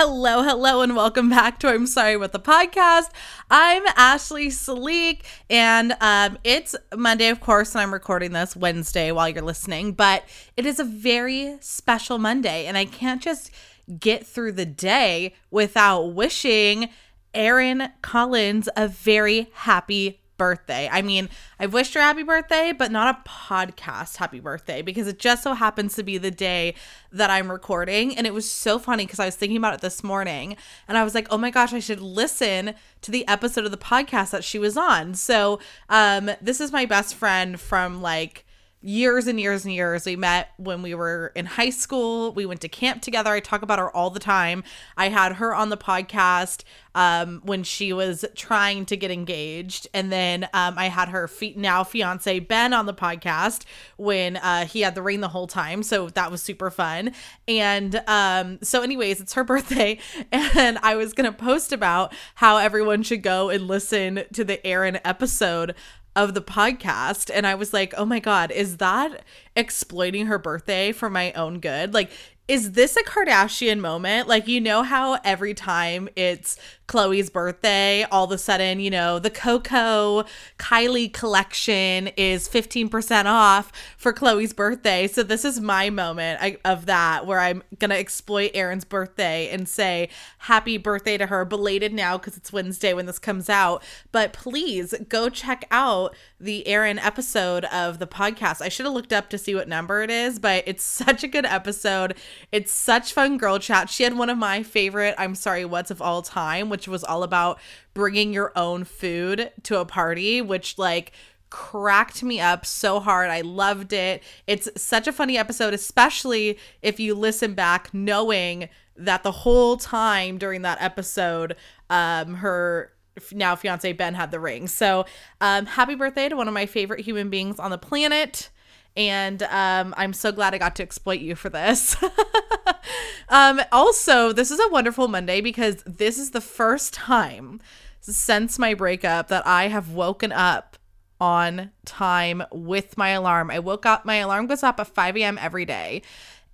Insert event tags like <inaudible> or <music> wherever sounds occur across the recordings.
Hello, hello, and welcome back to I'm Sorry with the podcast. I'm Ashley Saleek, and um, it's Monday, of course, and I'm recording this Wednesday while you're listening, but it is a very special Monday, and I can't just get through the day without wishing Erin Collins a very happy birthday. I mean, I wished her happy birthday, but not a podcast happy birthday because it just so happens to be the day that I'm recording. And it was so funny because I was thinking about it this morning and I was like, oh my gosh, I should listen to the episode of the podcast that she was on. So, um, this is my best friend from like, years and years and years. We met when we were in high school. We went to camp together. I talk about her all the time. I had her on the podcast um, when she was trying to get engaged. And then um, I had her now fiance Ben on the podcast when uh, he had the ring the whole time. So that was super fun. And um, so, anyways, it's her <laughs> birthday. And I was going to post about how everyone should go and listen to the Erin episode of the podcast and I was like, "Oh my god, is that exploiting her birthday for my own good?" Like is this a Kardashian moment? Like, you know how every time it's Khloé's birthday, all of a sudden, you know, the Coco Kylie collection is 15% off for Khloé's birthday. So, this is my moment of that where I'm going to exploit Erin's birthday and say happy birthday to her, belated now because it's Wednesday when this comes out. But please go check out the Erin episode of the podcast. I should have looked up to see what number it is, but it's <laughs> such a good episode. It's such fun girl chat. She had one of my favorite I'm sorry what's of all time, which was all about bringing your own food to a party, which like cracked me up so hard. I loved it. It's such a funny episode, especially if you listen back knowing that the whole time during that episode, um, her now fiance Ben had the ring. So, um, happy birthday to one of my favorite human beings on the planet. And um, I'm so glad I got to exploit you for this. <laughs> um, also, this is a wonderful Monday because this is the first time since my breakup that I have woken up on time with my alarm. I woke up, my alarm goes up at 5 a.m. every day.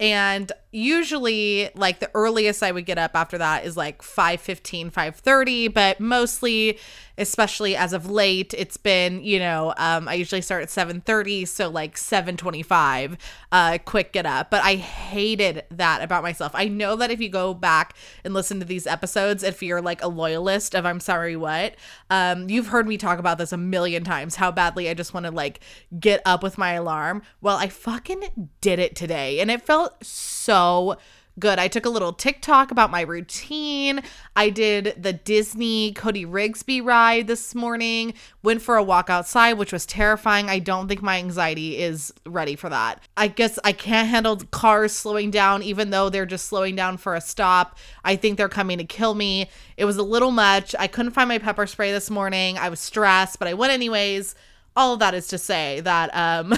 And usually like the earliest I would get up after that is like 5:15, 5:30, but mostly especially as of late it's been, you know, um I usually start at 7:30, so like 7:25 uh quick get up. But I hated that about myself. I know that if you go back and listen to these episodes if you're like a loyalist of I'm sorry what, um you've heard me talk about this a million times how badly I just want to like get up with my alarm. Well, I fucking did it today and it felt so good. I took a little TikTok about my routine. I did the Disney Cody Rigsby ride this morning, went for a walk outside, which was terrifying. I don't think my anxiety is ready for that. I guess I can't handle cars slowing down, even though they're just slowing down for a stop. I think they're coming to kill me. It was a little much. I couldn't find my pepper spray this morning. I was stressed, but I went anyways all of that is to say that um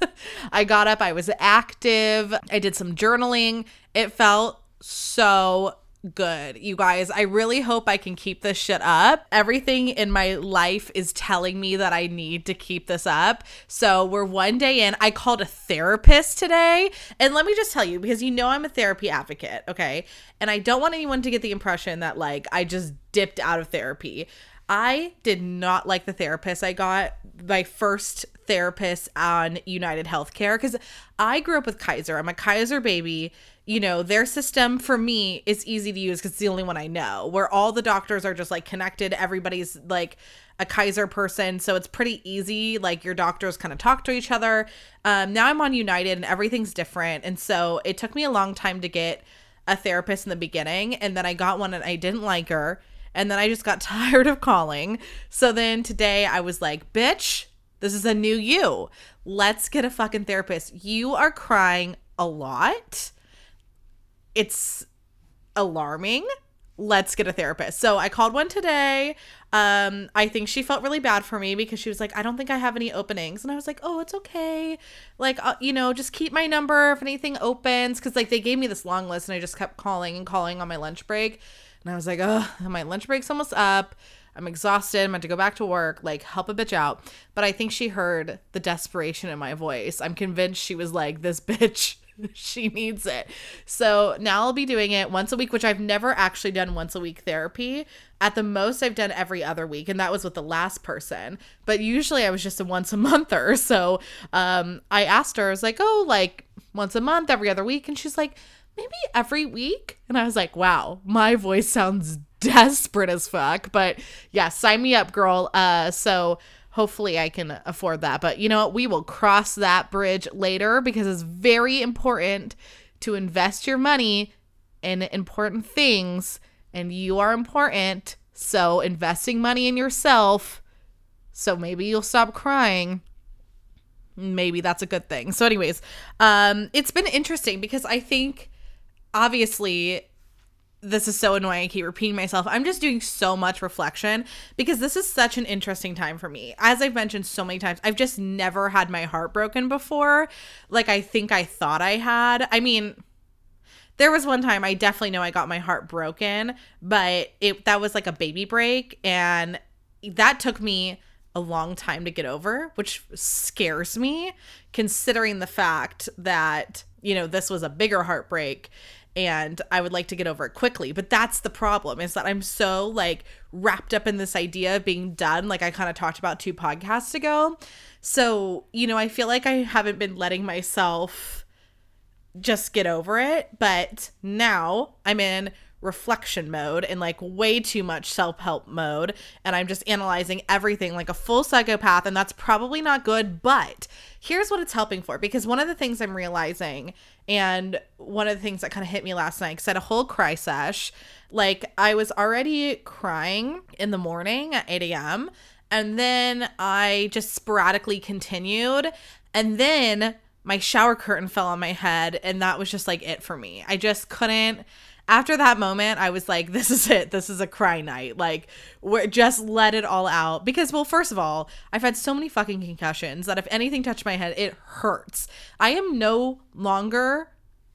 <laughs> I got up, I was active, I did some journaling. It felt so good. You guys, I really hope I can keep this shit up. Everything in my life is telling me that I need to keep this up. So we're one day in. I called a therapist today. And let me just tell you, because you know I'm a therapy advocate, okay? And I don't want anyone to get the impression that like I just dipped out of therapy. I did not like the therapist I got, my first therapist on United Healthcare, because I grew up with Kaiser. I'm a Kaiser baby. You know, their system for me is easy to use because it's the only one I know, where all the doctors are just like connected. Everybody's like a Kaiser person. So it's pretty easy. Like your doctors kind of talk to each other. Um, now I'm on United and everything's different. And so it took me a long time to get a therapist in the beginning. And then I got one and I didn't like her and then I just got <laughs> tired of calling. So then today I was like, bitch, this is a new you. Let's get a fucking therapist. You are crying a lot. It's alarming. Let's get a therapist. So I called one today. Um, I think she felt really bad for me because she was like, I don't think I have any openings. And I was like, oh, it's okay. Like, uh, you know, just keep my number if anything opens. Cause like they gave me this long list and I just kept calling and calling on my lunch break. And I was like, oh, my lunch break's almost up. I'm exhausted. I'm about to go back to work. Like, help a bitch out. But I think she heard the desperation in my voice. I'm convinced she was like, this <laughs> bitch she needs it. So now I'll be doing it once a week, which I've never actually done once a week therapy. At the most, I've done every other week, and that was with the last person. But usually I was just a once a monther. <laughs> So um, I asked her, I was like, oh, like once a month, every other week. And she's like, maybe every week. And I was like, wow, my voice sounds desperate as fuck. But yeah, sign me up, girl. Uh, so hopefully I can afford that. But you know what? We will cross that bridge later because it's very important to invest your money in important things and you are important. So investing money in yourself so maybe you'll stop crying. Maybe that's a good thing. So anyways, um it's been interesting because I think obviously this is so annoying. I keep repeating myself. I'm just doing so much reflection because this is such an interesting time for me. As I've mentioned so many times, I've just never had my heart broken before. Like I think I thought I had. I mean, there was one time I definitely know I got my heart broken, but it that was like a baby break and that took me a long time to get over, which scares me considering the fact that, you know, this was a bigger heartbreak and I would like to get over it quickly. But that's the problem is that I'm so like wrapped up in this idea of being done, like I kind of talked about two podcasts ago. So, you know, I feel like I haven't been letting myself just get over it. But now I'm in reflection mode and like way too much self help mode. And I'm just analyzing everything like a full psychopath. And that's probably not good. But here's what it's helping for because one of the things I'm realizing, and one of the things that kind of hit me last night, because I had a whole cry sesh, like I was already crying in the morning at 8 a.m. And then I just sporadically continued. And then my shower curtain fell on my head. And that was just like it for me. I just couldn't after that moment, I was like, this is it. This is a cry night. Like, we're just let it all out. Because, well, first of all, I've had so many fucking concussions that if anything touched my head, it hurts. I am no longer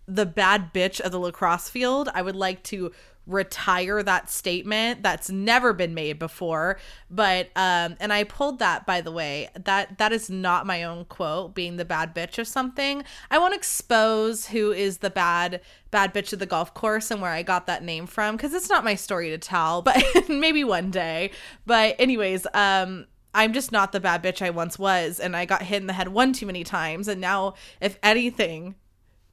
the bad bitch of the lacrosse field. I would like to retire that statement that's never been made before but um and i pulled that by the way that that is not my own quote being the bad bitch of something i won't expose who is the bad bad bitch of the golf course and where i got that name from because it's not my story to tell but <laughs> maybe one day but anyways um I'm just not the bad bitch I once was, and I got hit in the head one too many times. And now, if anything,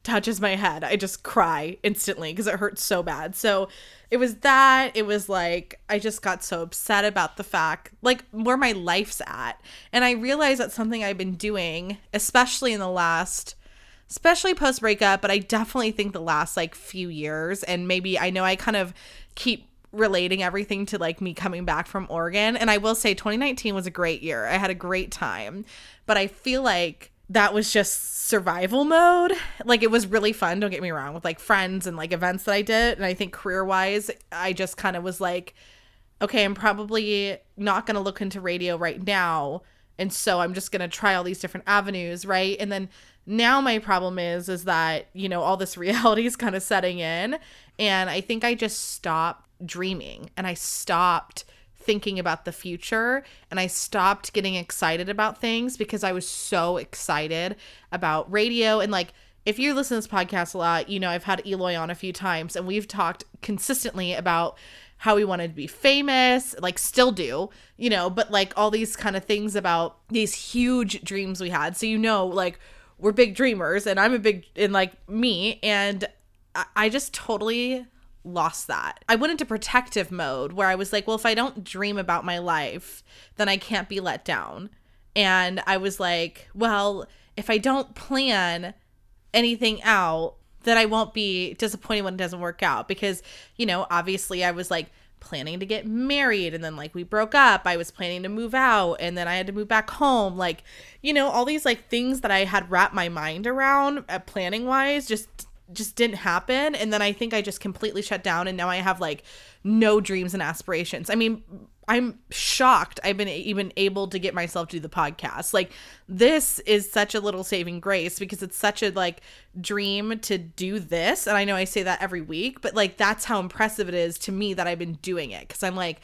touches my head, I just cry instantly because it hurts so bad. So it was that. It was like, I just got so upset about the fact, like, where my life's at. And I realized that's something I've been doing, especially in the last, especially post breakup, but I definitely think the last like few years. And maybe I know I kind of keep relating everything to like me coming back from Oregon. And I will say 2019 was a great year. I had a great time. But I feel like that was just survival mode. Like it was really fun, don't get me wrong, with like friends and like events that I did. And I think career wise, I just kind of was like, okay, I'm probably not going to look into radio right now. And so I'm just going to try all these different avenues, right? And then now my problem is is that, you know, all this <laughs> reality is kind of setting in and I think I just stopped dreaming and I stopped thinking about the future and I stopped getting excited about things because I was so excited about radio and like if you listen to this podcast a lot, you know I've had Eloy on a few times and we've talked consistently about how we wanted to be famous, like still do, you know, but like all these kind of things about these huge dreams we had. So you know like we're big dreamers and I'm a big and like me and I just totally lost that. I went into protective mode where I was like, well, if I don't dream about my life, then I can't be let down. And I was like, well, if I don't plan anything out, then I won't be disappointed when it doesn't work out because, you know, obviously I was like planning to get married and then like we broke up. I was planning to move out and then I had to move back home. Like, you know, all these like things that I had wrapped my mind around uh, planning wise just just didn't happen. And then i think i just completely shut down and now i have like no dreams and aspirations. I mean i'm shocked i've been even able to get myself to do the podcast. Like this is such a little saving grace because it's such a like dream to do this. And i know i say that every week but like that's how impressive it is to me that i've been doing it. Because i'm like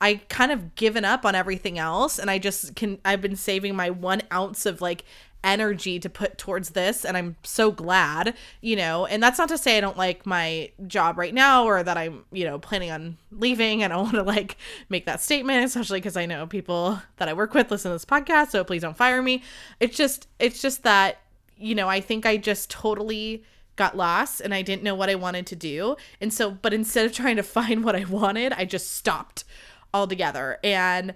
I kind of given up on everything else and I just can I've been saving my one ounce of like energy to put towards this and I'm so glad, you know. And that's not to say I don't like my job right now or that I'm, you know, planning on leaving. I don't <laughs> want to like make that statement, especially because I know people that I work with listen to this podcast, so please don't fire me. It's just it's just that, you know, I think I just totally got lost and I didn't know what I wanted to do. And so but instead of trying to find <laughs> what I wanted, I just stopped altogether. And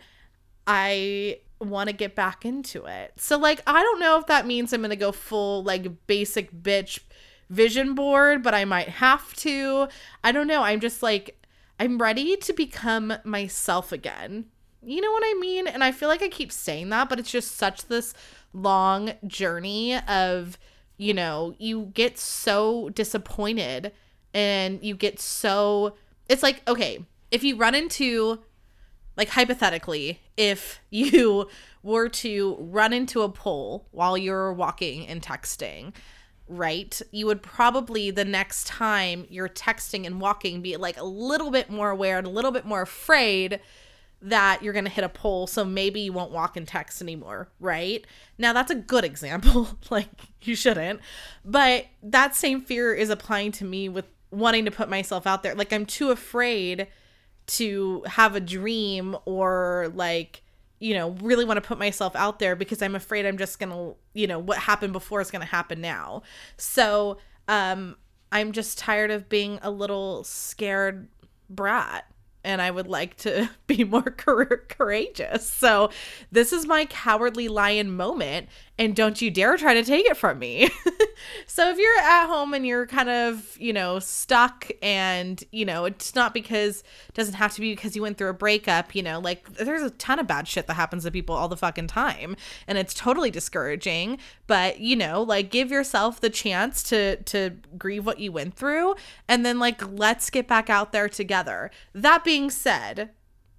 I want to get back into it. So like I don't know if that means I'm going to go full like basic bitch vision board, but I might have to. I don't know. I'm just like I'm ready to become myself again. You know what I mean? And I feel like I keep saying that, but it's just such this long journey of, you know, you get so disappointed and you get so it's like okay, if you run into like hypothetically, if you <laughs> were to run into a pole while you're walking and texting, right? You would probably the next time you're texting and walking be like a little bit more aware and a little bit more afraid that you're going to hit a pole so maybe you won't walk and text anymore, right? Now that's a good example, <laughs> like you shouldn't. But that same fear is applying to me with wanting to put myself out there. Like I'm too afraid to have a dream or like you know really want to put myself out there because i'm afraid i'm just gonna you know what happened before is gonna happen now. So um i'm just tired of being a little scared brat and I would like to <laughs> be more courageous. So, this is my cowardly lion moment, and don't you dare try to take it from me. <laughs> so, if you're at home and you're kind of, you know, stuck, and, you know, it's not because, it doesn't have to be because you went through a breakup, you know, like there's a ton of bad shit that happens to people all the fucking time, and it's totally discouraging. But, you know, like give yourself the chance to, to grieve what you went through, and then, like, let's get back out there together. That being said,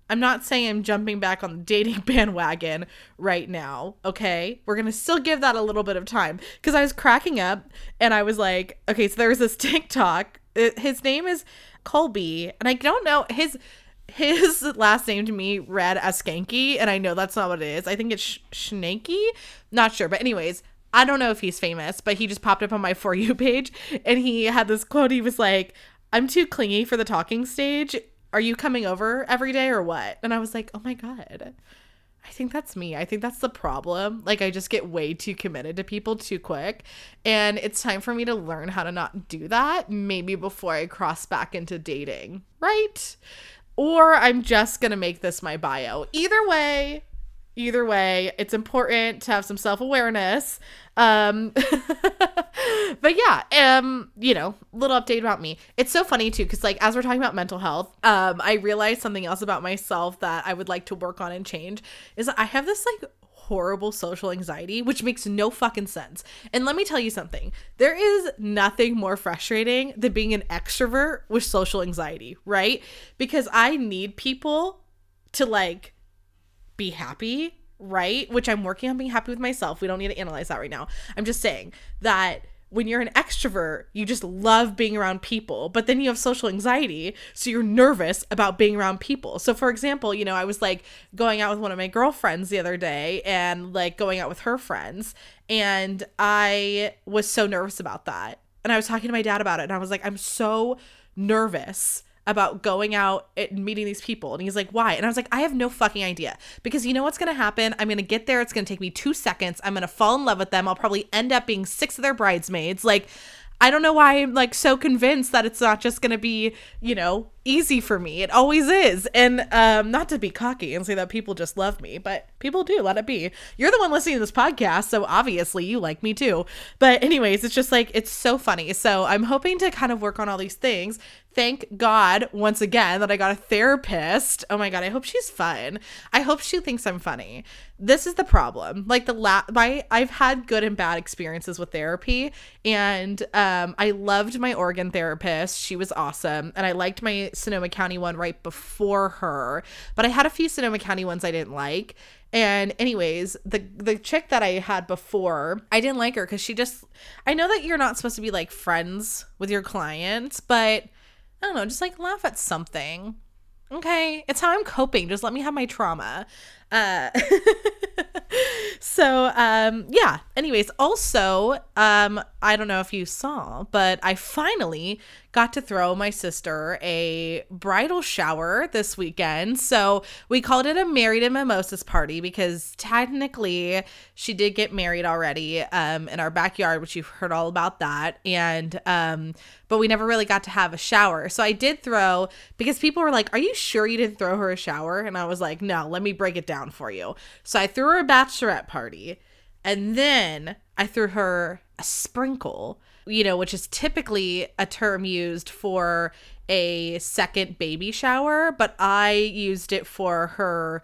I'm not saying I'm jumping back on the dating <laughs> bandwagon right now, okay? We're to still give that a little bit of time because I was cracking up and I was like, okay, so there was this <laughs> TikTok. Uh, his name is Colby, and I don't know his his <laughs> last name to me read as Skanky, and I know that's not what it is. I think it's sh- Snakey. Not sure, but anyways, I don't know if he's famous, but he just popped up on my for you page, and he had this quote. He was like, "I'm too clingy for the talking stage are you coming over every day or what? And I was like, oh my God. I think that's me. I think that's the problem. Like, I just get way too committed to people too quick. And it's time for me to learn how to not do that, maybe before I cross back into dating, right? Or I'm just going to make this my bio. Either way, either way, it's important to have some self awareness. Um, <laughs> but yeah, um, you know, little update about me. It's so funny too, because like as we're talking about mental health, um, I realized something else about myself that I would like to work on and change is I have this like horrible social anxiety, which makes no fucking sense. And let me tell you something there is nothing more frustrating than being an extrovert with social anxiety, right? Because I need people to like be happy, right? Which I'm working on being happy with myself. We don't need to analyze that right now. I'm just saying that when you're an extrovert, you just love being around people, but then you have social anxiety, so you're nervous about being around people. So, for example, you know, I was like going out with one of my girlfriends the other day and like going out with her friends, and I was so nervous about that. And I was talking to my dad about it, and I was like, I'm so nervous about going out and meeting these people. And he's like, why? And I was like, I have no fucking idea. Because you know what's going to happen? I'm going to get there. It's going to take me two seconds. I'm going to fall in love with them. I'll probably end up being six of their bridesmaids. Like, I don't know why I'm like so convinced that it's not just going to be, you know, easy for me. It always is. And um not to be cocky and say that people just love me, but people do. Let it be. You're the one listening to this podcast, so obviously you like me too. But anyways, it's just like it's so funny. So I'm hoping to kind of work on all these things. Thank God once again that I got a therapist. Oh my god, I hope she's fun. I hope she thinks I'm funny. This is the problem. Like the la my I've had good and bad experiences with therapy and um I loved my Oregon therapist. She was awesome and I liked my Sonoma County one right before her, but I had a few Sonoma County ones I didn't like. And anyways, the the chick that I had before, I didn't like her cuz she just I know that you're not supposed to be like friends with your clients, but I don't know, just like laugh at something. Okay, it's how I'm coping. Just let me have my trauma. Uh, <laughs> so um yeah anyways also um i don't know if you saw but i finally got to throw my sister a bridal shower this weekend. So we called it a married and mimosas party because technically she did get married already um in our backyard which you've heard all about that. And um but we never really got to have a shower. So i did throw because people were like are you sure you didn't throw her a shower? And i was like no let me break it down for you. So i threw her a bachelorette party and then I threw her a sprinkle, you know, which is typically a term used for a second baby shower, but I used it for her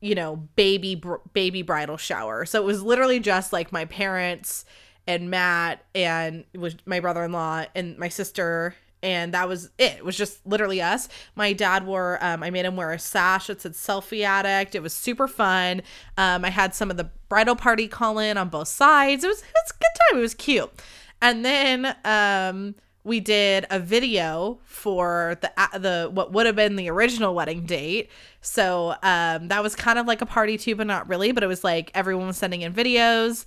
you know baby br- baby bridal shower. So it was literally just like my parents and matt and was my brother-in-law and my sister and that was it. It was just literally us. My dad wore, um, I made him wear a sash that said selfie addict. It was super fun. Um, I had some of the bridal party call in on both sides. It was, it was a good time. It was cute. And then, um, we did a video for the the what would have been the original wedding date. So um, that was kind of like a party too, but not really. But it was like everyone was sending in videos.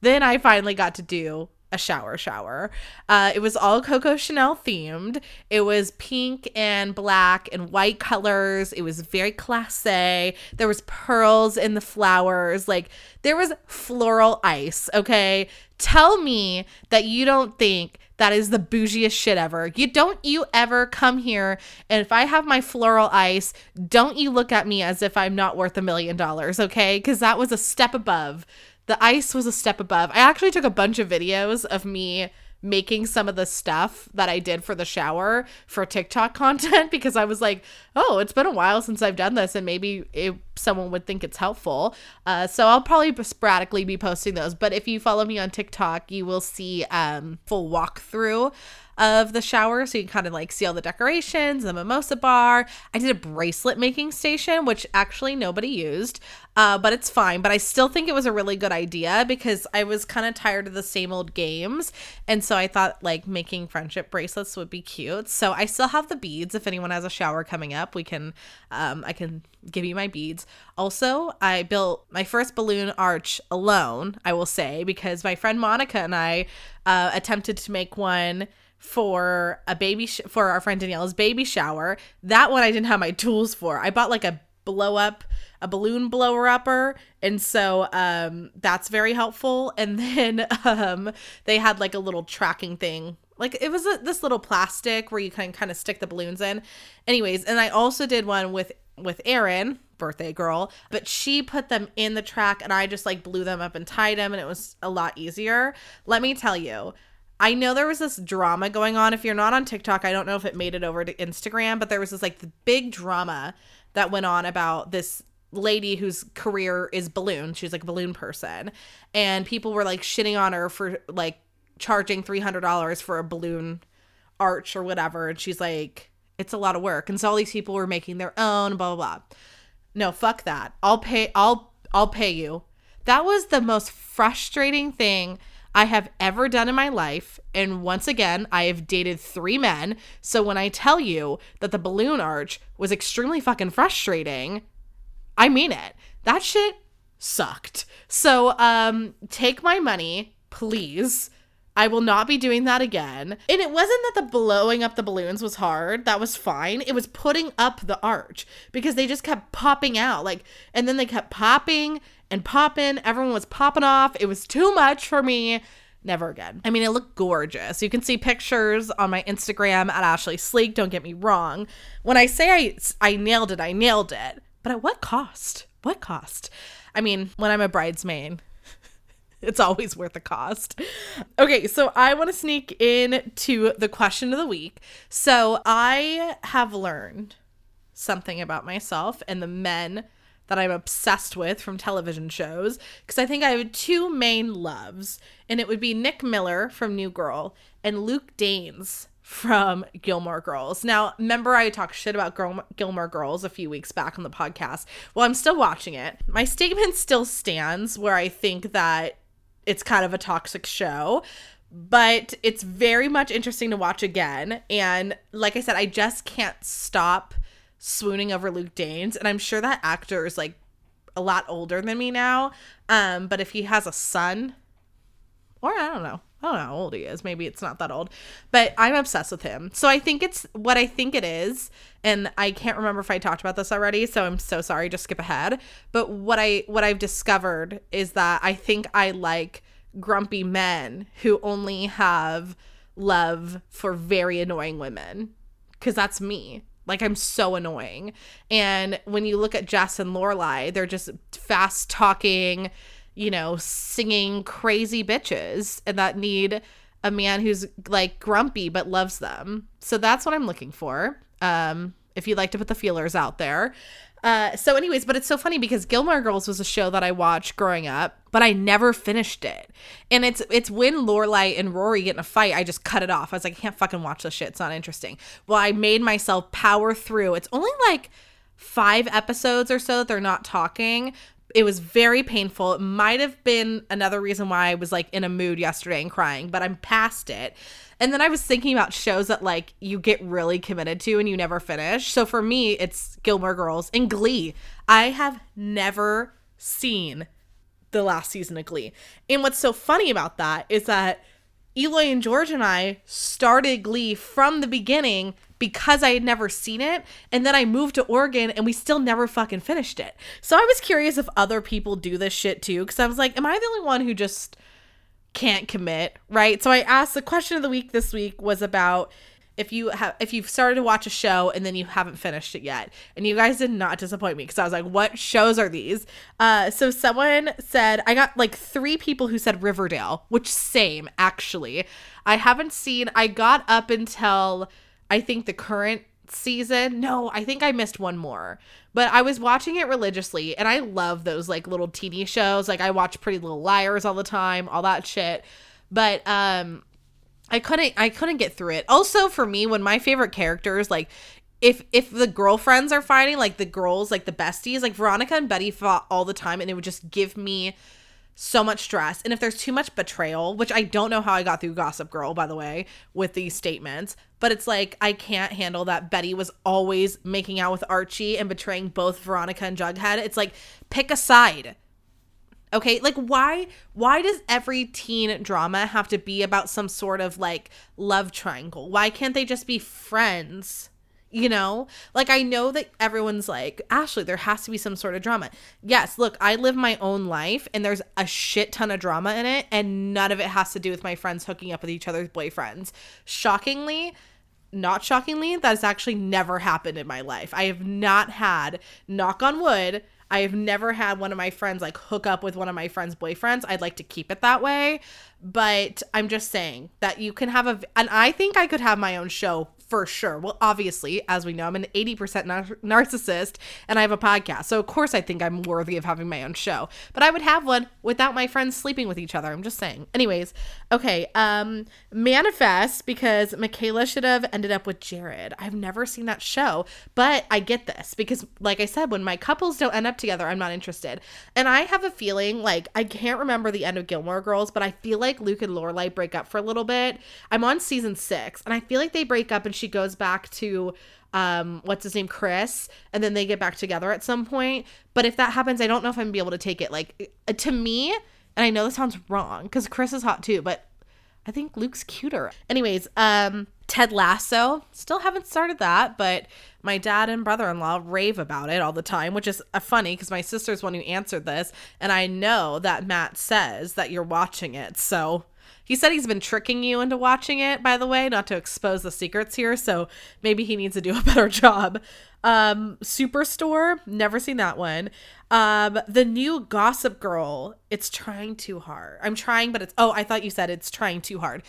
Then I finally got to do a shower shower. Uh, it was all Coco Chanel themed. It was pink and black and white colors. It was very classy. There was pearls in the flowers. Like there was floral ice. Okay, tell me that you don't think that is the bougiest shit ever. You don't you ever come here and if I have my floral ice, don't you look at me as if I'm not worth a million dollars, okay? Cuz that was a step above the ice was a step above. I actually took a bunch of videos of me making some of the stuff that I did for the shower for TikTok <laughs> content because I was like, oh, it's been a while since I've done this and maybe it, someone would think it's helpful. Uh, so I'll probably sporadically be posting those. But if you follow me on TikTok, you will see um, full walkthrough of the shower so you can kind of like see all the decorations, the mimosa bar. I did a bracelet making station, which actually nobody used, uh, but it's fine. But I still think it was a really good idea because I was kind of tired of the same old games. And so I thought like making friendship bracelets would be cute. So I still have the beads. If anyone has a shower coming up, we can, um, I can give you my beads. Also, I built my first balloon arch alone, I will say, because my friend Monica and I uh, attempted to make one for a baby sh- for our friend Danielle's baby shower. That one I didn't have my tools for. I bought like a blow up a balloon blower upper and so um that's very helpful and <laughs> then um they had like a little tracking thing like it was a, this little plastic where you can kind of stick the balloons in anyways and i also did one with with erin birthday girl but she put them in the track and i just like blew them up and tied them and it was a lot easier let me tell you I know there was this drama going on. If you're not on TikTok, I don't know if it made it over to Instagram, but there was this like big drama that went on about this lady whose career is balloon. She's like a balloon person. And people were like shitting on her for like charging $300 for a balloon arch or whatever. And she's like, it's a lot of work. And so all these people were making their own, blah, blah, blah. No, fuck that. I'll pay, I'll, I'll pay you. That was the most frustrating thing I have ever done in my life. And once again, I have dated three men. So when I tell you that the balloon arch was extremely fucking frustrating, I mean it. That shit sucked. So um take my money, please. I will not be doing that again. And it wasn't that the blowing up the balloons was hard. That was fine. It was putting up the arch because they just kept popping out. Like, and then they kept popping and popping. Everyone was popping off. It was too much for me. Never again. I mean, it looked gorgeous. You can see pictures on my Instagram at Ashley Sleek. Don't get me wrong. When I say I, I nailed it, I nailed it. But at what cost? What cost? I mean, when I'm a bridesmaid, <laughs> it's always worth the cost. Okay, so I want to sneak in to the question of the week. So I have learned something about myself and the men that I'm obsessed with from television shows because I think I have two main loves, and it would be Nick Miller from New Girl and Luke Danes from Gilmore Girls. Now, remember I talked shit about Girl- Gilmore Girls a few weeks back on the podcast. Well, I'm still watching it. My statement still stands where I think that it's kind of a toxic show, but it's very much interesting to watch again. And like I said, I just can't stop swooning over Luke Danes, and I'm sure that actor is like a lot older than me now. Um, but if he has a son, or I don't know. I don't know how old he is. Maybe it's not that old. But I'm obsessed with him. So I think it's what I think it is. And I can't remember if I talked about this already, so I'm so sorry, just skip ahead. But what I what I've discovered is that I think I like grumpy men who only have love for very annoying women. Cause that's me. Like I'm so annoying. And when you look at Jess and Lorelai, they're just fast talking, you know, singing crazy bitches and that need a man who's like grumpy but loves them. So that's what I'm looking for. Um, if you'd like to put the feelers out there. Uh, so, anyways, but it's so funny because Gilmore Girls was a show that I watched growing up, but I never finished it. And it's it's when Lorelai and Rory get in a fight, I just cut it off. I was like, I can't fucking watch this shit. It's not interesting. Well, I made myself power through. It's only like five episodes or so that they're not talking. It was very painful. It might have been another reason why I was like in a mood yesterday and crying, but I'm past it. And then I was thinking about shows that like you get really committed to and you never finish. So for me, it's Gilmore Girls and Glee. I have never seen the last season of Glee. And what's so funny about that is that Eloy and George and I started Glee from the beginning because I had never seen it. And then I moved to Oregon and we still never fucking finished it. So I was curious if other people do this shit too. Cause I was like, am I the only one who just can't commit, right? So I asked the question of the week this week was about if you have if you've started to watch a show and then you haven't finished it yet and you guys did not disappoint me because i was like what shows are these uh so someone said i got like three people who said riverdale which same actually i haven't seen i got up until i think the current season no i think i missed one more but I was watching it religiously and I love those like little teeny shows. Like I watch Pretty Little Liars all the time, all that shit. But um I couldn't I couldn't get through it. Also for me when my favorite characters like if if the girlfriends are fighting like the girls like the besties like Veronica and Betty fought all the time and it would just give me so much stress. And if there's too much betrayal, which I don't know how I got through Gossip Girl, by the way, with these statements, but it's like I can't handle that Betty was always making out with Archie and betraying both Veronica and Jughead. It's like pick a side. Okay, like why why does every teen drama have to be about some sort of like love triangle? Why can't they just be friends? You know like i know that everyone's like ashley there has to be some sort of drama yes look i live my own life and there's a shit ton of drama in it and none of it has to do with my friends hooking up with each other's boyfriends shockingly not shockingly that has actually never happened in my life i have not had knock on wood I have never had one of my friends like hook up with one of my friends' boyfriends. I'd like to keep it that way. But I'm just saying that you can have a, and I think I could have my own show for sure. Well, obviously, as we know, I'm an 80% nar- narcissist and I have a podcast. So, of course, I think I'm worthy of having my own show. But I would have one without my friends sleeping with each other. I'm just saying. Anyways, okay. Um, Manifest because Michaela should have ended up with Jared. I've never seen that show, but I get this because, like I said, when my couples don't end up together, I'm not interested. And I have a feeling like I can't remember the end of Gilmore Girls, but I feel like Luke and Lorelai break up for a little bit. I'm on season six and I feel like they break up and she goes back to um what's his name chris and then they get back together at some point. But if that happens i don't know if i'm gonna be able to take it. Like uh, to me and i know this sounds wrong because chris is hot too but i think luke's cuter. Anyways um ted lasso still haven't started that but my dad and brother-in-law rave about it all the time which is uh, funny because my sister's one who answered this and i know that matt says that you're watching it so he said he's been tricking you into watching it, by the way, not to expose the secrets here, so maybe he needs to do a <laughs> better job. Um, Superstore, never seen that one. Um, the new Gossip Girl, it's trying too hard. I'm trying, but it's oh, I thought you said it's trying too hard.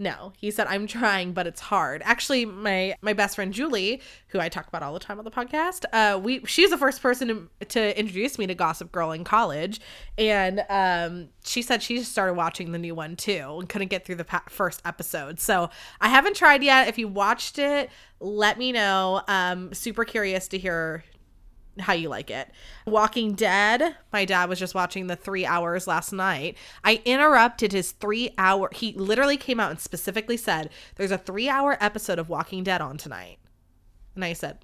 No, he said I'm trying, but it's hard. Actually, my my best friend Julie, who I talk about all the time on the podcast, uh, we she's the first person to, to introduce me to Gossip Girl in college, and um, she said she just started watching the new one too and couldn't get through the pa- first episode. So I haven't tried yet. If you watched it, let me know. Um, super curious to hear how you like it. Walking Dead, my dad was just watching the three hours last night. I interrupted his three hour, he literally came out and specifically said, There's a three hour episode of Walking Dead on tonight. And I said,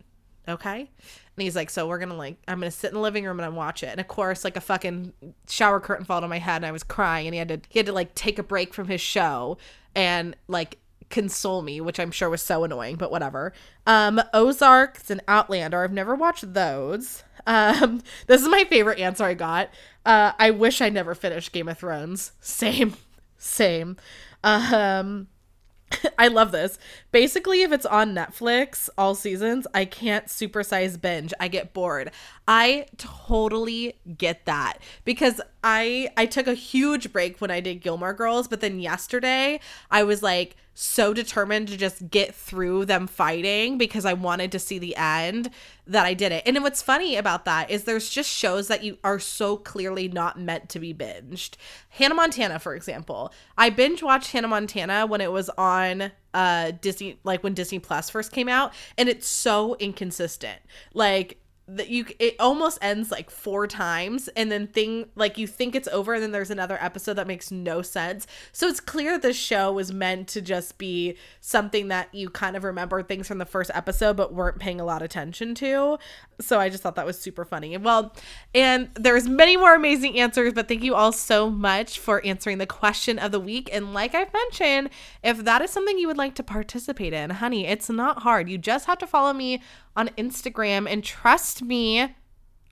Okay. And he's like, so we're gonna like, I'm gonna sit in the living room and watch it. And of course, like a fucking shower curtain fell on my head and I was crying and he had to he had to like take a break from his show and like console me, which I'm sure was so annoying, but whatever. Um, Ozarks and Outlander. I've never watched those. Um, <laughs> this is my favorite answer I got. Uh, I wish I never finished Game of Thrones. Same, <laughs> same. Um, <laughs> I love this. Basically, if it's on Netflix all seasons, I can't supersize binge. I get bored. I totally get that because I I took a huge break when I did Gilmore Girls, but then yesterday I was like so determined to just get through them fighting because I wanted to see the end that I did it. And what's funny about that is there's just shows that you are so clearly not meant to be binged. Hannah Montana, for example. I binge watched Hannah Montana when it was on uh Disney like when Disney Plus first came out and it's so inconsistent. Like that you it almost ends like four times and then thing like you think it's over and then there's another episode that makes no sense. So it's clear the show was meant to just be something that you kind of remember things from the first episode but weren't paying a lot of attention to. So i just thought that was super funny. And well and there's many more amazing answers but thank you all so much for answering the question of the week. And like i've mentioned if that is something you would like to participate in honey it's not hard. You just have to follow me on Instagram. And trust me,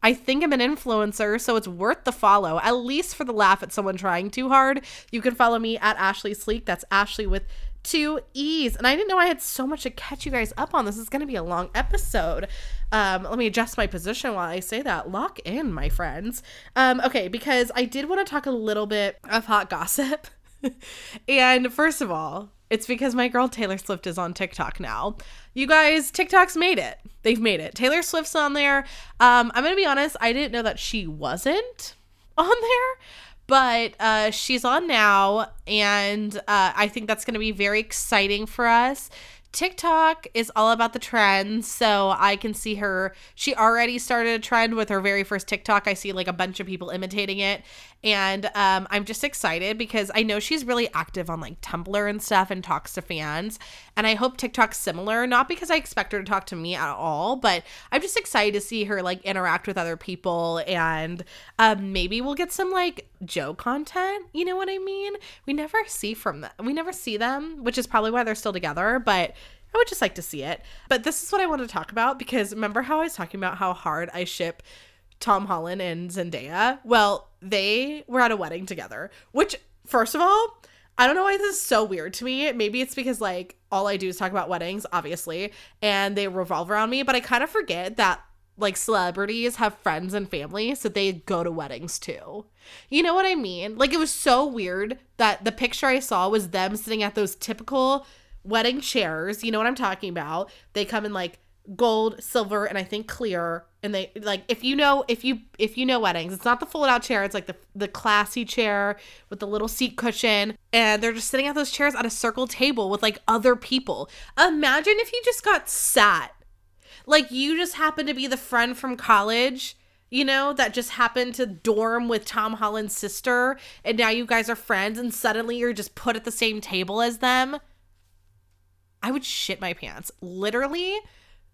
I think I'm an influencer, so it's worth the follow, at least for the laugh at someone trying too hard. You can follow me at Ashley Sleek. That's Ashley with two E's. And I didn't know I had so much to catch you guys up on. This is going to be a long episode. Um, let me adjust my position while I say that. Lock in, my friends. Um, okay, because I did want to talk a little bit of hot gossip. <laughs> and first of all, it's because my girl Taylor Swift is on TikTok now. You guys, TikTok's made it. They've made it. Taylor Swift's on there. Um, I'm gonna be honest, I didn't know that she wasn't <laughs> on there, but uh, she's on now, and uh, I think that's gonna be very exciting for us. TikTok is all about the trends. So I can see her. She already started a trend with her very first TikTok. I see like a bunch of people imitating it. And um, I'm just excited because I know she's really active on like Tumblr and stuff and talks to fans. And I hope TikTok's similar, not because I expect her to talk to me at all, but I'm just excited to see her like interact with other people. And um, maybe we'll get some like Joe content. You know what I mean? We never see from them. We never see them, which is probably why they're still together. But I would just like to see it. But this is what I want to talk about because remember how I was talking about how hard I ship Tom Holland and Zendaya? Well, they were at a wedding together, which, first of all, I don't know why this is so weird to me. Maybe it's because, like, all I do is talk about weddings, obviously, and they revolve around me, but I kind of forget that, like, celebrities have friends and family, so they go to weddings too. You know what I mean? Like, it was so weird that the picture I saw was them sitting at those typical wedding chairs. You know what I'm talking about? They come in, like, gold, silver, and I think clear. And they like if you know if you if you know weddings, it's not the fold out chair, it's like the the classy chair with the little seat cushion. And they're just sitting at those chairs at a circle table with like other people. Imagine if you just got sat. Like you just happened to be the friend from college you know, that just happened to dorm with Tom Holland's sister, and now you guys are friends, and suddenly you're just put at the same table as them. I would shit my pants. Literally,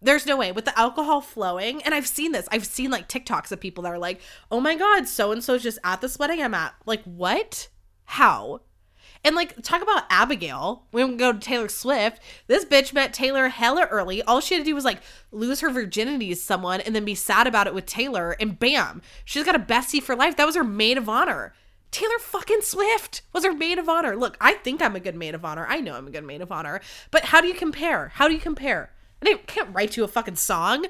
there's no way with the alcohol flowing and i've seen this i've seen like tiktoks of people that are like oh my god so and so's just at this wedding i'm at like what how and like talk about abigail we don't go to taylor swift this bitch met taylor hella early all she had to do was like lose her virginity to someone and then be sad about it with taylor and bam she's got a bestie for life that was her maid of honor Taylor fucking Swift was her maid of honor. Look, I think I'm a good maid of honor. I know I'm a good maid of honor. But how do you compare? How do you compare? I can't write you a fucking song.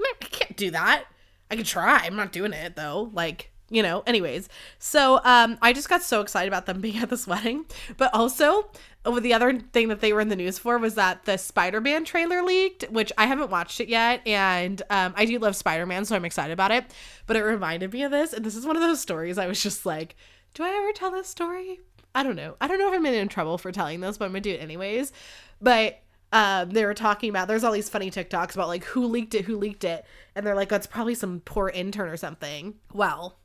I can't do that. I can try. I'm not doing it though. Like, you know, anyways. So um I just got so excited about them <laughs> being at this wedding. But also, over the other thing that they were in the news for was that the Spider-Man trailer leaked, which I haven't watched it yet, and um, I do love Spider-Man, so I'm excited about it. But it reminded me of this, and this is one of those stories I was just like, do I ever tell this story? I don't know. I don't know if I'm in trouble for telling this, but I'm gonna do it anyways. But um, they were talking about there's all these funny TikToks about like who leaked it, who leaked it, and they're like, that's probably some poor intern or something. Well,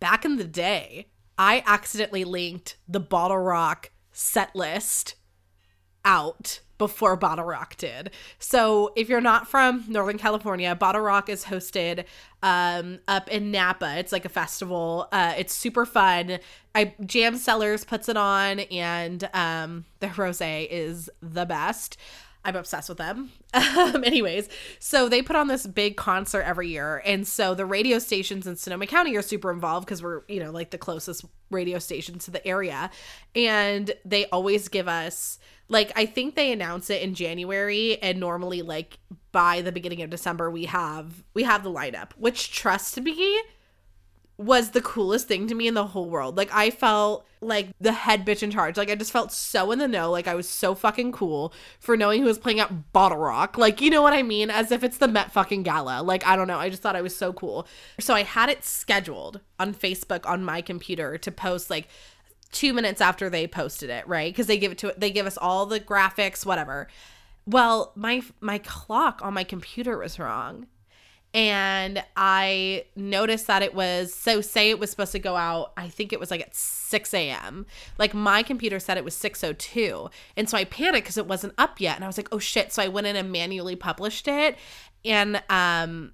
back in the day, I accidentally linked the BottleRock set list out before BottleRock did. So if you're not from Northern California, BottleRock is hosted um, up in Napa. It's like a festival. Uh, it's super fun. I JaM Cellars puts it on, and um, the rosé is the best. I'm obsessed with them. <laughs> Um, anyways, so they put on this big concert every year. And so the radio stations in Sonoma County are super involved because we're, you know, like the closest radio station to the area. And they always give us, like, I think they announce it in January. And normally, like, by the beginning of December, we have, we have the lineup, which trust me, was the coolest thing to me in the whole world. Like I felt like the head bitch in charge. Like I just felt so in the know. Like I was so fucking cool for knowing who was playing at BottleRock. Like you know what I mean? As if it's the Met fucking gala. Like I don't know. I just thought I was so cool. So I had it scheduled on Facebook on my computer to post like two minutes after they posted it, right? Because they give it to they give us all the graphics, whatever. Well, my my clock on my computer was wrong and I noticed that it was so say it was supposed to go out. I think it was like at six a.m. Like my computer said it was six o two, and so I panicked because it wasn't up yet, and I was like, oh shit! So I went in and manually published it, and um,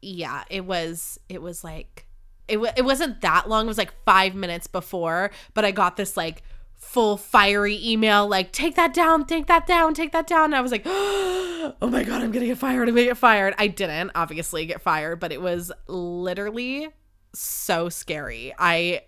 yeah, it was it was like it w- it wasn't that long. It was like five minutes before, but I got this like full fiery email like take that down take that down take that down. And i was like <gasps> oh my god i'm gonna get fired i'm gonna get fired. I didn't obviously get fired but it was literally so scary. I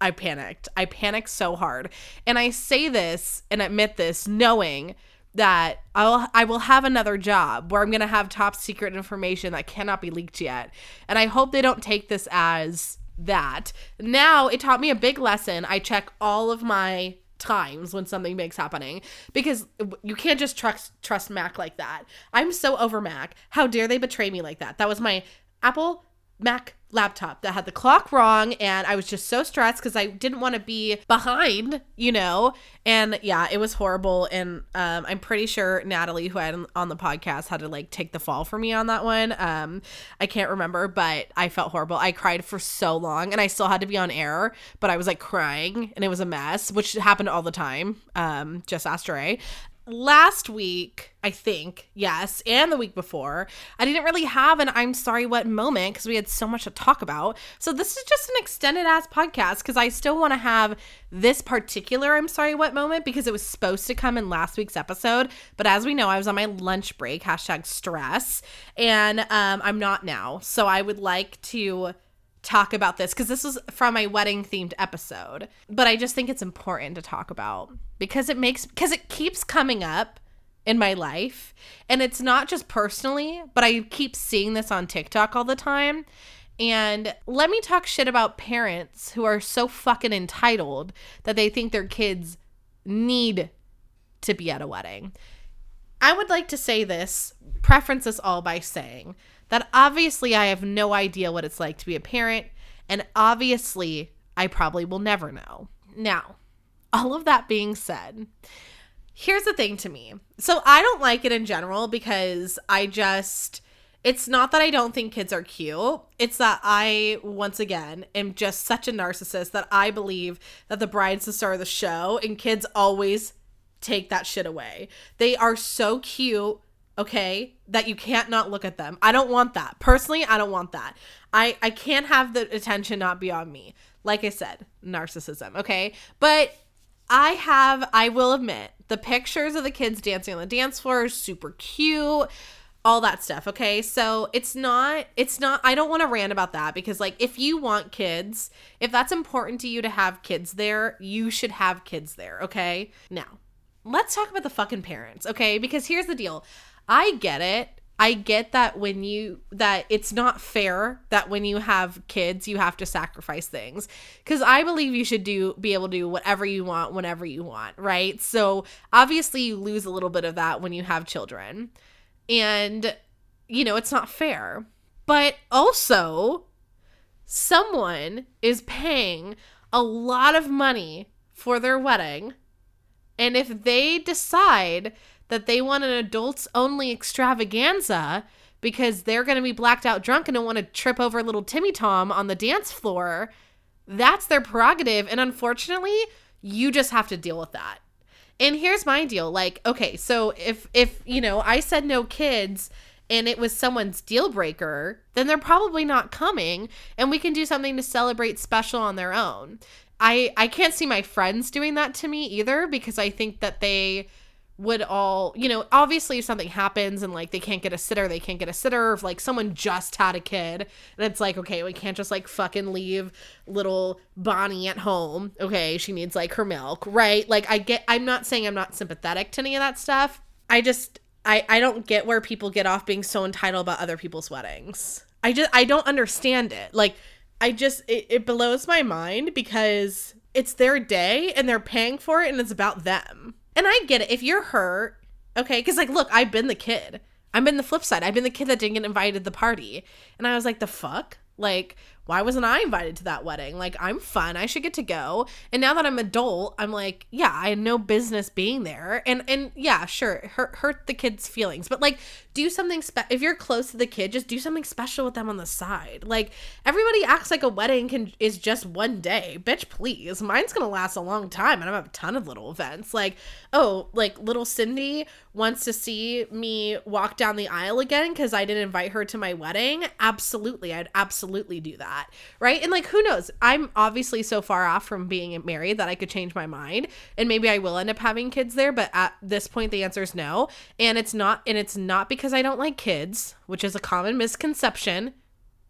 i panicked. I panicked so hard. And i say this and admit this knowing that I'll I will have another job where I'm going to have top secret information that cannot be leaked yet. And I hope they don't take this as that. Now it taught me a big lesson. I check all of my times when something big's happening because you can't just trust trust Mac like that. I'm so over Mac. How dare they betray me like that? That was my Apple Mac laptop that had the clock wrong and I was just so stressed because I didn't want to be behind, you know. And yeah, it was horrible. And um, I'm pretty sure Natalie, who I had on the podcast, had to like take the fall for me on that one. Um, I can't remember, but I felt horrible. I cried for so long and I still had to be on air, but I was like crying and it was a mess, which happened all the time. Um, just ask Ray last week, I think, yes, and the week before, I didn't really have an I'm sorry what moment because we had so much to talk about. So this is just an extended ass podcast because I still want to have this particular I'm sorry what moment because it was supposed to come in last week's episode. But as we know, I was on my lunch break, hashtag stress, and um, I'm not now. So I would like to talk about this because this was from a wedding themed episode. But I just think it's important to talk about because it makes because it keeps coming up in my life and it's not just personally, but I keep seeing this on TikTok all the time. And let me talk shit about parents who are so fucking entitled that they think their kids need to be at a wedding. I would like to say this, preference this all by saying that obviously I have no idea what it's like to be a parent, and obviously I probably will never know. Now, all of that being said, here's the thing to me. So I don't like it in general because I just it's not that I don't think kids are cute. It's that I, once again, am just such a narcissist that I believe that the bride's the star of the show and kids always take that shit away. They are so cute okay that you can't not look at them. I don't want that. Personally i don't want that. I i can't have the attention not be on me. Like i said narcissism okay? But i have i will admit the pictures of the kids dancing on the dance floor super cute all that stuff okay? So it's not it's not i don't want to rant about that because like if you want kids if that's important to you to have kids there you should have kids there okay? Now let's talk about the fucking parents okay? Because here's the deal I get it. I get that when you that it's not fair that when you have kids you have to sacrifice things cuz I believe you should do be able to do whatever you want whenever you want, right? So obviously you lose a little bit of that when you have children. And you know, it's not fair. But also someone is paying a lot of money for their wedding. And if they decide that they want an adults only extravaganza because they're going to be blacked out drunk and don't want to trip over little Timmy Tom on the dance floor. That's their prerogative. And unfortunately, you just have to deal with that. And here's my deal. Like, okay, so if if, you know, I said no kids and it was someone's deal breaker, then they're probably not coming and we can do something to celebrate special on their own. I I can't see my friends doing that to me either because I think that they would all, you know, obviously if something happens and like they can't get a sitter, they can't get a sitter. If like someone just had a kid and it's like, okay, we can't just like fucking leave little Bonnie at home. Okay, she needs like her milk, right? Like I get I'm not saying I'm not sympathetic to any of that stuff. I just I I don't get where people get off being so entitled about other people's weddings. I just I don't understand it. Like I just it, it blows my mind because it's their day and they're paying for it and it's about them. And I get it. If you're hurt, okay, because like, look, I've been the kid. I've been the flip side. I've been the kid that didn't get invited to the party. And I was like, the fuck? Like, why wasn't I invited to that wedding? Like, I'm fun. I should get to go. And now that I'm adult, I'm like, yeah, I had no business being there. And and yeah, sure, hurt hurt the kid's feelings, but like, do something spe- if you're close to the kid, just do something special with them on the side. Like, everybody acts like a wedding can is just one day. Bitch, please. Mine's gonna last a long time, and I have a ton of little events. Like, oh, like little Cindy wants to see me walk down the aisle again because I didn't invite her to my wedding. Absolutely, I'd absolutely do that, right? And like, who knows? I'm obviously so far off from being married that I could change my mind, and maybe I will end up having kids there. But at this point, the answer is no, and it's not, and it's not because I don't like kids, which is a common misconception.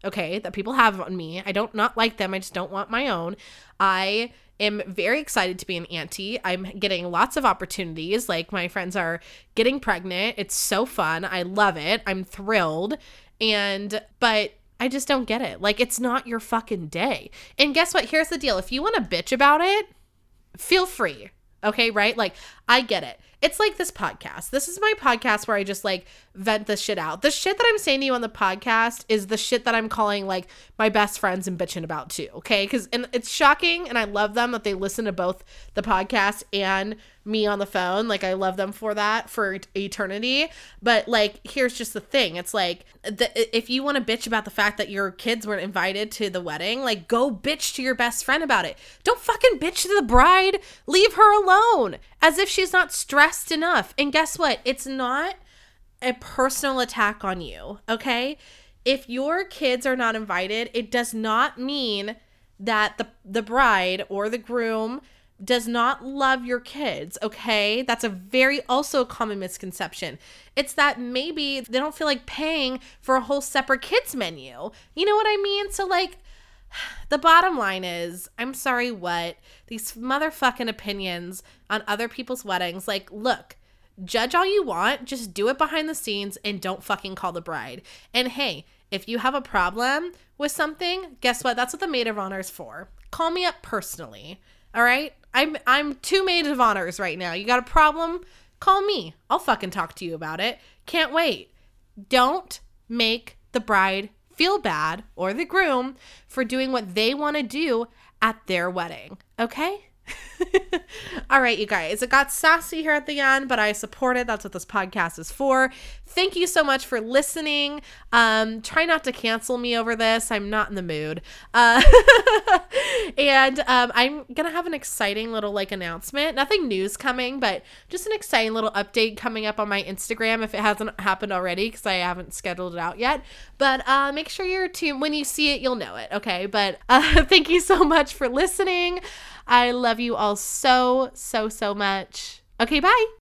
Okay, that people have on me. I don't not like them. I just don't want my own. I am very excited to be an auntie. I'm getting lots of opportunities. Like my friends are getting pregnant. It's so fun. I love it. I'm thrilled. And but I just don't get it. Like, it's not your fucking day. And guess what? Here's the deal if you want to bitch about it, feel free. Okay, right? Like, I get it. It's like this podcast. This is my podcast where I just like vent the shit out. The shit that I'm saying to you on the podcast is the shit that I'm calling like my best friends and bitching about too. Okay. Cause and it's shocking and I love them that they listen to both the podcast and me on the phone. Like I love them for that for eternity. But like, here's just the thing. It's like the, if you want to bitch about the fact that your kids weren't invited to the wedding, like go bitch to your best friend about it. Don't fucking bitch to the bride. Leave her alone as if she's not stressed enough. And guess what? It's not a personal attack on you. Okay. If your kids are not invited, it does not mean that the the bride or the groom does not love your kids, okay? That's a very also a common misconception. It's that maybe they don't feel like paying for a whole separate kids menu. You know what I mean? So like the bottom line is, I'm sorry what these motherfucking opinions on other people's weddings like, look, judge all you want, just do it behind the scenes and don't fucking call the bride. And hey, if you have a problem with something, guess what? That's what the maid of honor is for. Call me up personally. All right? I'm I'm two maids of honors right now. You got a problem? Call me. I'll fucking talk to you about it. Can't wait. Don't make the bride feel bad or the groom for doing what they want to do at their wedding. Okay? <laughs> All right, you guys. It got sassy here at the end, but I support it. That's what this podcast is for. Thank you so much for listening. Um, try not to cancel me over this. I'm not in the mood. Uh, <laughs> and um, I'm gonna have an exciting little like announcement. Nothing news coming, but just an exciting little update coming up on my Instagram if it hasn't happened already because I haven't scheduled it out yet. But uh, make sure you're tuned. When you see it, you'll know it. Okay. But uh, <laughs> thank you so much for listening. I love you all so, so, so much. Okay, bye.